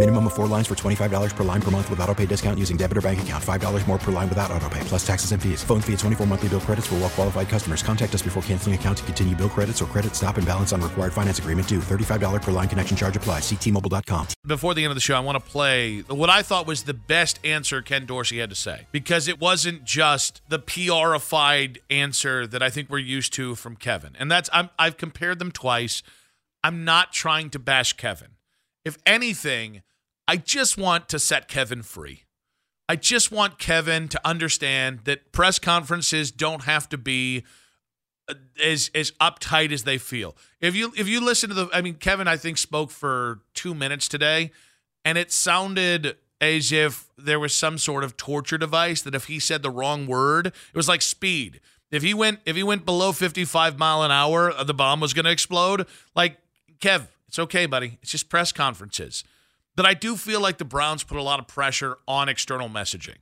Minimum of four lines for $25 per line per month with auto pay discount using debit or bank account. $5 more per line without auto pay, plus taxes and fees. Phone fee at 24 monthly bill credits for well qualified customers. Contact us before canceling account to continue bill credits or credit stop and balance on required finance agreement due. $35 per line connection charge applies. Ctmobile.com. Before the end of the show, I want to play what I thought was the best answer Ken Dorsey had to say because it wasn't just the PRified answer that I think we're used to from Kevin. And that's I'm, I've compared them twice. I'm not trying to bash Kevin. If anything, I just want to set Kevin free. I just want Kevin to understand that press conferences don't have to be uh, as as uptight as they feel. If you if you listen to the I mean Kevin I think spoke for 2 minutes today and it sounded as if there was some sort of torture device that if he said the wrong word, it was like speed. If he went if he went below 55 mile an hour, uh, the bomb was going to explode. Like Kev, it's okay, buddy. It's just press conferences. But I do feel like the Browns put a lot of pressure on external messaging.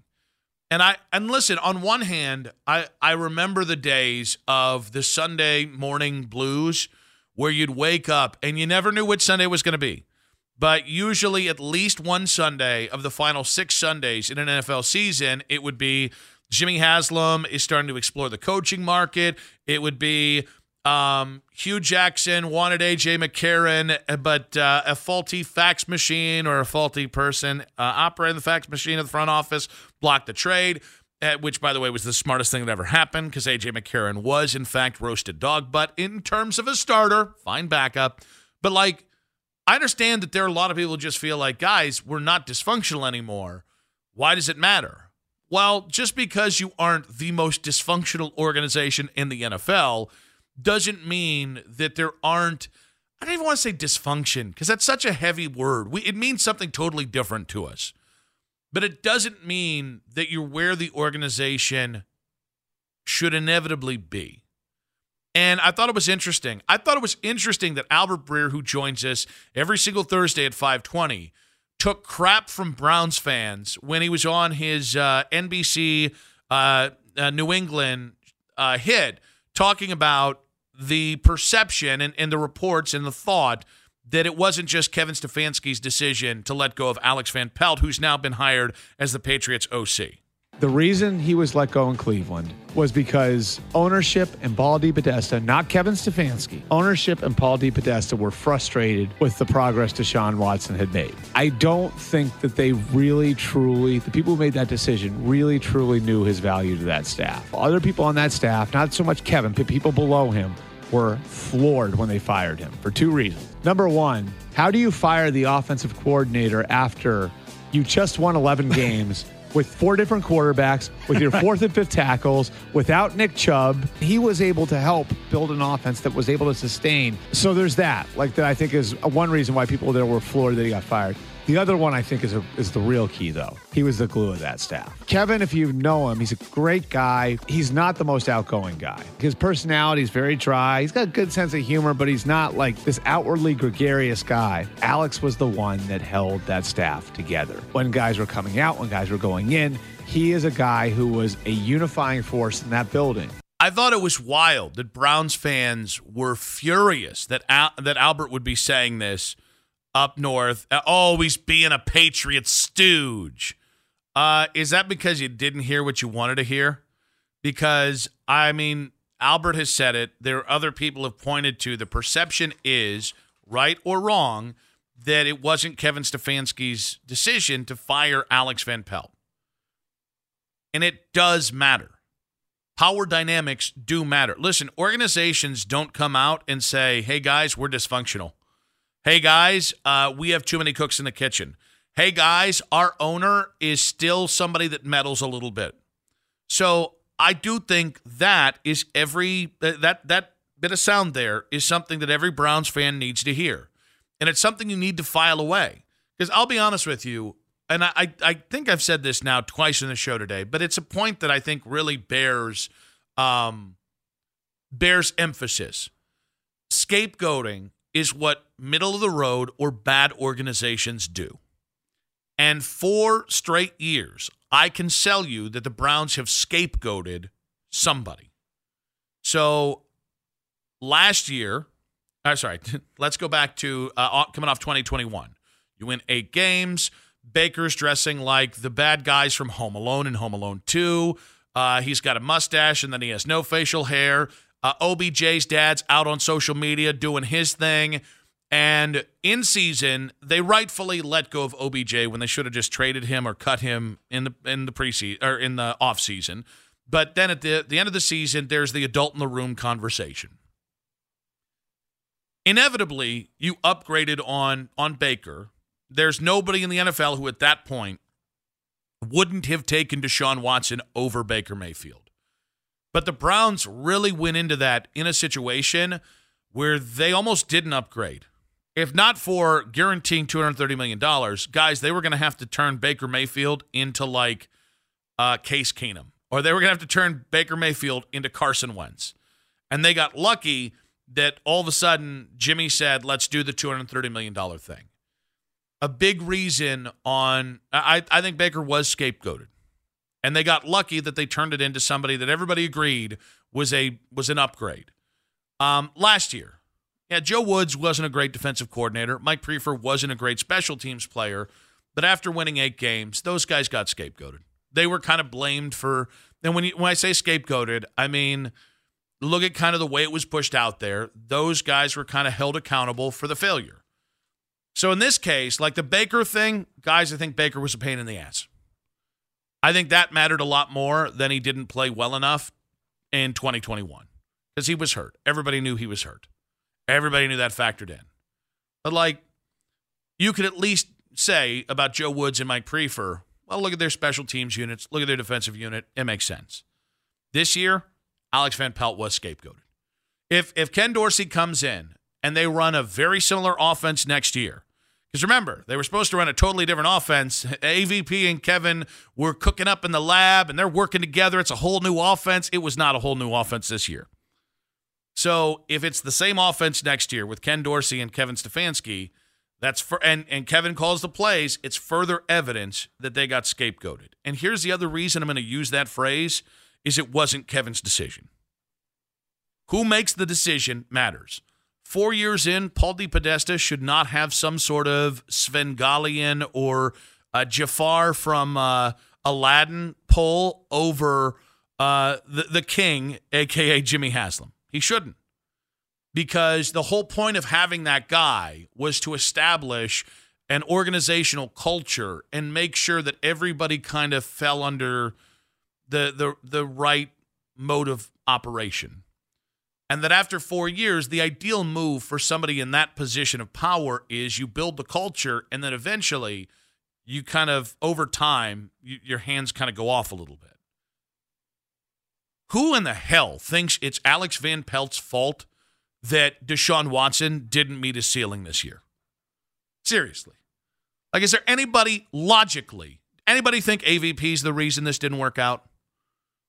And I and listen, on one hand, I, I remember the days of the Sunday morning blues where you'd wake up and you never knew which Sunday was going to be. But usually at least one Sunday of the final six Sundays in an NFL season, it would be Jimmy Haslam is starting to explore the coaching market. It would be um, Hue Jackson wanted AJ McCarron, but uh, a faulty fax machine or a faulty person uh, operating the fax machine at the front office blocked the trade. Uh, which, by the way, was the smartest thing that ever happened because AJ McCarron was, in fact, roasted dog. But in terms of a starter, fine backup. But like, I understand that there are a lot of people who just feel like, guys, we're not dysfunctional anymore. Why does it matter? Well, just because you aren't the most dysfunctional organization in the NFL doesn't mean that there aren't I don't even want to say dysfunction because that's such a heavy word. We, it means something totally different to us. But it doesn't mean that you're where the organization should inevitably be. And I thought it was interesting. I thought it was interesting that Albert Breer, who joins us every single Thursday at 520, took crap from Browns fans when he was on his uh, NBC uh, uh, New England uh, hit talking about the perception and, and the reports and the thought that it wasn't just Kevin Stefanski's decision to let go of Alex Van Pelt, who's now been hired as the Patriots OC. The reason he was let go in Cleveland was because ownership and Paul DePodesta, not Kevin Stefanski, ownership and Paul DePodesta were frustrated with the progress Deshaun Watson had made. I don't think that they really, truly, the people who made that decision really, truly knew his value to that staff. Other people on that staff, not so much Kevin, but people below him, were floored when they fired him for two reasons. Number one, how do you fire the offensive coordinator after you just won 11 games? with four different quarterbacks, with your fourth and fifth tackles, without Nick Chubb. He was able to help build an offense that was able to sustain. So there's that. Like that, I think is one reason why people there were floored that he got fired. The other one I think is a, is the real key though. He was the glue of that staff. Kevin, if you know him, he's a great guy. He's not the most outgoing guy. His personality is very dry. He's got a good sense of humor, but he's not like this outwardly gregarious guy. Alex was the one that held that staff together. When guys were coming out, when guys were going in, he is a guy who was a unifying force in that building. I thought it was wild that Browns fans were furious that Al- that Albert would be saying this up north, uh, always being a Patriot stooge. Uh, is that because you didn't hear what you wanted to hear? Because, I mean, Albert has said it. There are other people have pointed to the perception is, right or wrong, that it wasn't Kevin Stefanski's decision to fire Alex Van Pelt. And it does matter. Power dynamics do matter. Listen, organizations don't come out and say, hey, guys, we're dysfunctional Hey guys, uh, we have too many cooks in the kitchen. Hey guys, our owner is still somebody that meddles a little bit. So I do think that is every that that bit of sound there is something that every Browns fan needs to hear, and it's something you need to file away. Because I'll be honest with you, and I, I think I've said this now twice in the show today, but it's a point that I think really bears um bears emphasis. Scapegoating is what middle of the road or bad organizations do. And four straight years, I can sell you that the Browns have scapegoated somebody. So last year, I'm sorry, let's go back to uh, coming off 2021. You win eight games. Baker's dressing like the bad guys from Home Alone and Home Alone 2. Uh, he's got a mustache and then he has no facial hair. Uh, OBJ's dad's out on social media doing his thing. And in season, they rightfully let go of OBJ when they should have just traded him or cut him in the in the preseason or in the off season. But then at the the end of the season, there's the adult in the room conversation. Inevitably, you upgraded on on Baker. There's nobody in the NFL who at that point wouldn't have taken Deshaun Watson over Baker Mayfield. But the Browns really went into that in a situation where they almost didn't upgrade. If not for guaranteeing $230 million, guys, they were going to have to turn Baker Mayfield into like uh, Case Keenum, or they were going to have to turn Baker Mayfield into Carson Wentz. And they got lucky that all of a sudden Jimmy said, let's do the $230 million thing. A big reason on, I, I think Baker was scapegoated. And they got lucky that they turned it into somebody that everybody agreed was a was an upgrade. Um, last year, yeah, Joe Woods wasn't a great defensive coordinator. Mike Priefer wasn't a great special teams player. But after winning eight games, those guys got scapegoated. They were kind of blamed for. And when you, when I say scapegoated, I mean look at kind of the way it was pushed out there. Those guys were kind of held accountable for the failure. So in this case, like the Baker thing, guys, I think Baker was a pain in the ass. I think that mattered a lot more than he didn't play well enough in 2021 because he was hurt. Everybody knew he was hurt. Everybody knew that factored in. But like, you could at least say about Joe Woods and Mike Priefer, well, look at their special teams units, look at their defensive unit. It makes sense. This year, Alex Van Pelt was scapegoated. If if Ken Dorsey comes in and they run a very similar offense next year, because remember, they were supposed to run a totally different offense. AVP and Kevin were cooking up in the lab and they're working together. It's a whole new offense. It was not a whole new offense this year. So if it's the same offense next year with Ken Dorsey and Kevin Stefanski, that's for and, and Kevin calls the plays, it's further evidence that they got scapegoated. And here's the other reason I'm going to use that phrase is it wasn't Kevin's decision. Who makes the decision matters. Four years in, Paul DePodesta should not have some sort of Svengalian or uh, Jafar from uh, Aladdin pull over uh, the, the king, aka Jimmy Haslam. He shouldn't. Because the whole point of having that guy was to establish an organizational culture and make sure that everybody kind of fell under the the the right mode of operation. And that after 4 years the ideal move for somebody in that position of power is you build the culture and then eventually you kind of over time you, your hands kind of go off a little bit. Who in the hell thinks it's Alex Van Pelt's fault that Deshaun Watson didn't meet his ceiling this year? Seriously. Like, is there anybody logically, anybody think AVP is the reason this didn't work out?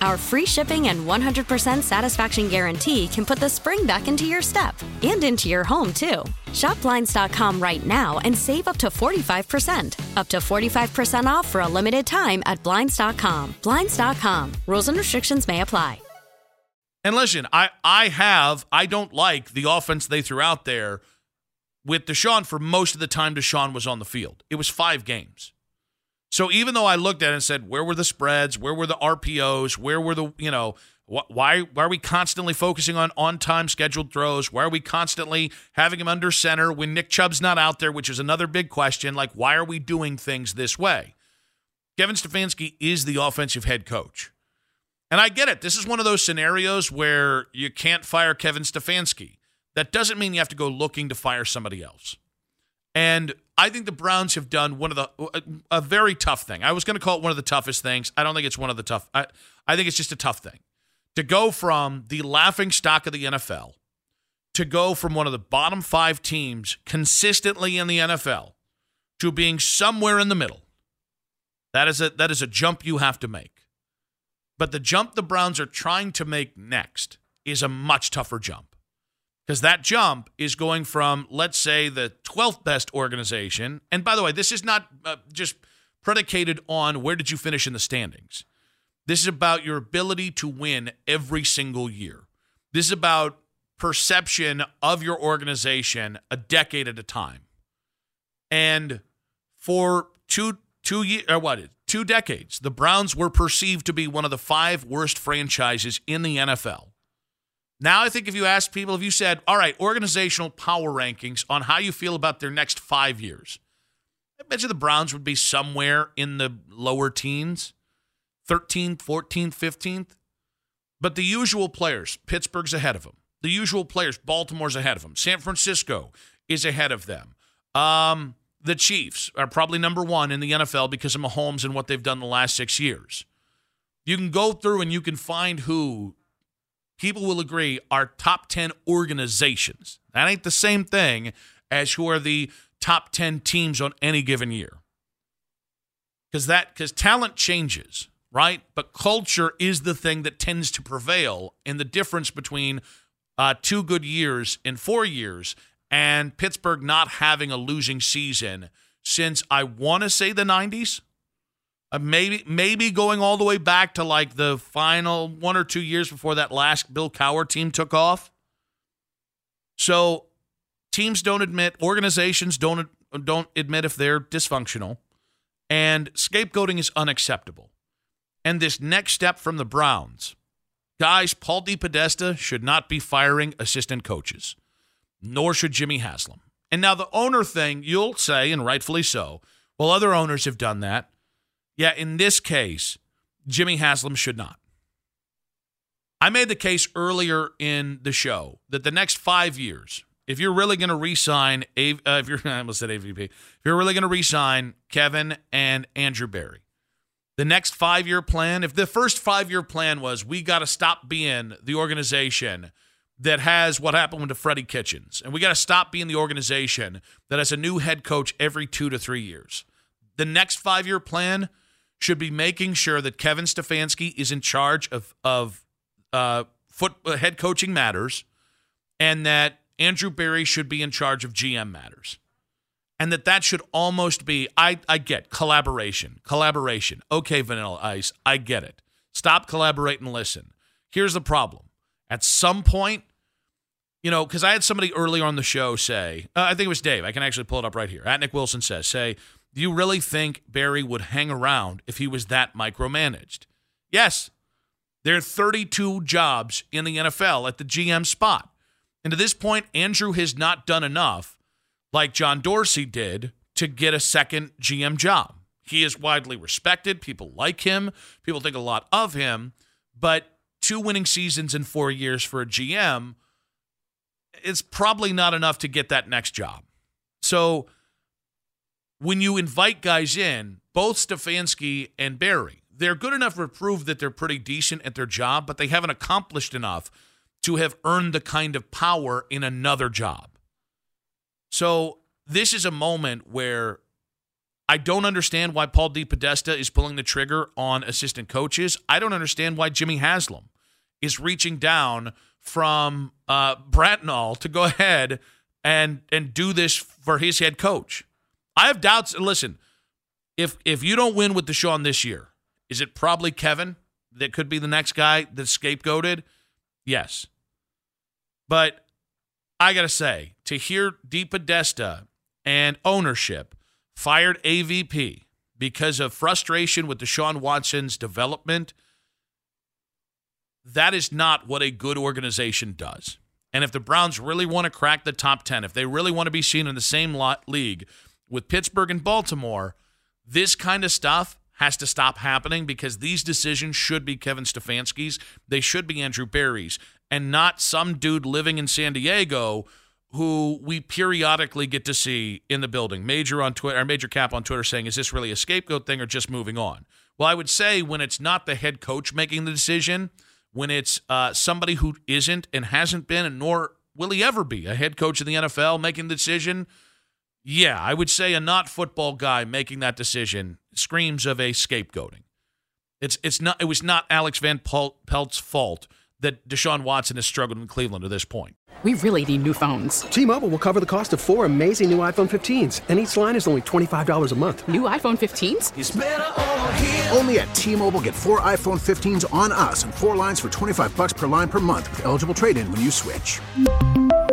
Our free shipping and 100% satisfaction guarantee can put the spring back into your step and into your home, too. Shop Blinds.com right now and save up to 45%. Up to 45% off for a limited time at Blinds.com. Blinds.com. Rules and restrictions may apply. And listen, I, I have, I don't like the offense they threw out there with Deshaun for most of the time Deshaun was on the field. It was five games. So even though I looked at it and said, where were the spreads? Where were the RPOs? Where were the, you know, wh- why, why are we constantly focusing on on time scheduled throws? Why are we constantly having him under center when Nick Chubb's not out there, which is another big question? Like, why are we doing things this way? Kevin Stefanski is the offensive head coach. And I get it. This is one of those scenarios where you can't fire Kevin Stefanski. That doesn't mean you have to go looking to fire somebody else. And I think the Browns have done one of the a, a very tough thing. I was going to call it one of the toughest things. I don't think it's one of the tough. I, I think it's just a tough thing to go from the laughing stock of the NFL to go from one of the bottom five teams consistently in the NFL to being somewhere in the middle. That is a that is a jump you have to make. But the jump the Browns are trying to make next is a much tougher jump. Because that jump is going from, let's say, the 12th best organization. And by the way, this is not uh, just predicated on where did you finish in the standings. This is about your ability to win every single year. This is about perception of your organization a decade at a time. And for two two years or what two decades, the Browns were perceived to be one of the five worst franchises in the NFL. Now, I think if you asked people, if you said, all right, organizational power rankings on how you feel about their next five years, I bet you the Browns would be somewhere in the lower teens, 13th, 14th, 15th. But the usual players, Pittsburgh's ahead of them. The usual players, Baltimore's ahead of them. San Francisco is ahead of them. Um, the Chiefs are probably number one in the NFL because of Mahomes and what they've done the last six years. You can go through and you can find who people will agree are top 10 organizations. That ain't the same thing as who are the top 10 teams on any given year. Cuz that cuz talent changes, right? But culture is the thing that tends to prevail in the difference between uh, two good years in 4 years and Pittsburgh not having a losing season since I want to say the 90s. Uh, maybe maybe going all the way back to like the final one or two years before that last Bill Cowher team took off. So teams don't admit, organizations don't don't admit if they're dysfunctional, and scapegoating is unacceptable. And this next step from the Browns, guys, Paul DePodesta should not be firing assistant coaches, nor should Jimmy Haslam. And now the owner thing, you'll say, and rightfully so. Well, other owners have done that. Yeah, in this case, Jimmy Haslam should not. I made the case earlier in the show that the next five years, if you're really going to re-sign, uh, if you're I almost said AVP, if you're really going to re-sign Kevin and Andrew Berry, the next five-year plan, if the first five-year plan was we got to stop being the organization that has what happened to Freddie Kitchens, and we got to stop being the organization that has a new head coach every two to three years. The next five-year plan should be making sure that Kevin Stefanski is in charge of of uh, foot uh, head coaching matters, and that Andrew Berry should be in charge of GM matters, and that that should almost be. I I get collaboration, collaboration. Okay, Vanilla Ice, I get it. Stop, collaborate, and listen. Here's the problem. At some point, you know, because I had somebody earlier on the show say, uh, I think it was Dave. I can actually pull it up right here. At Nick Wilson says, say, do you really think Berry would hang around if he was that micromanaged? Yes. There are 32 jobs in the NFL at the GM spot. And to this point, Andrew has not done enough, like John Dorsey did, to get a second GM job. He is widely respected. People like him. People think a lot of him. But two winning seasons in four years for a GM is probably not enough to get that next job. So when you invite guys in, both Stefanski and Berry, they're good enough to prove that they're pretty decent at their job, but they haven't accomplished enough to have earned the kind of power in another job. So this is a moment where I don't understand why Paul DePodesta is pulling the trigger on assistant coaches. I don't understand why Jimmy Haslam is reaching down from uh, Bratenahl to go ahead and and do this for his head coach. I have doubts. Listen, if if you don't win with Deshaun this year, is it probably Kevin that could be the next guy that's scapegoated? Yes. But I got to say, to hear DePodesta and ownership fired AVP because of frustration with Deshaun Watson's development, that is not what a good organization does. And if the Browns really want to crack the top 10, if they really want to be seen in the same league with Pittsburgh and Baltimore, this kind of stuff has to stop happening because these decisions should be Kevin Stefanski's. They should be Andrew Berry's and not some dude living in San Diego who we periodically get to see in the building. Major on Twitter, or Major Cap on Twitter saying, is this really a scapegoat thing or just moving on? Well, I would say when it's not the head coach making the decision, when it's uh, somebody who isn't and hasn't been, and nor will he ever be a head coach in the NFL making the decision, yeah, I would say a not football guy making that decision screams of a scapegoating. It's it's not it was not Alex Van Pelt's fault that Deshaun Watson has struggled in Cleveland to this point. We really need new phones. T-Mobile will cover the cost of four amazing new iPhone 15s, and each line is only $25 a month. New iPhone 15s? Only at T-Mobile get four iPhone 15s on us and four lines for 25 bucks per line per month with eligible trade-in when you switch.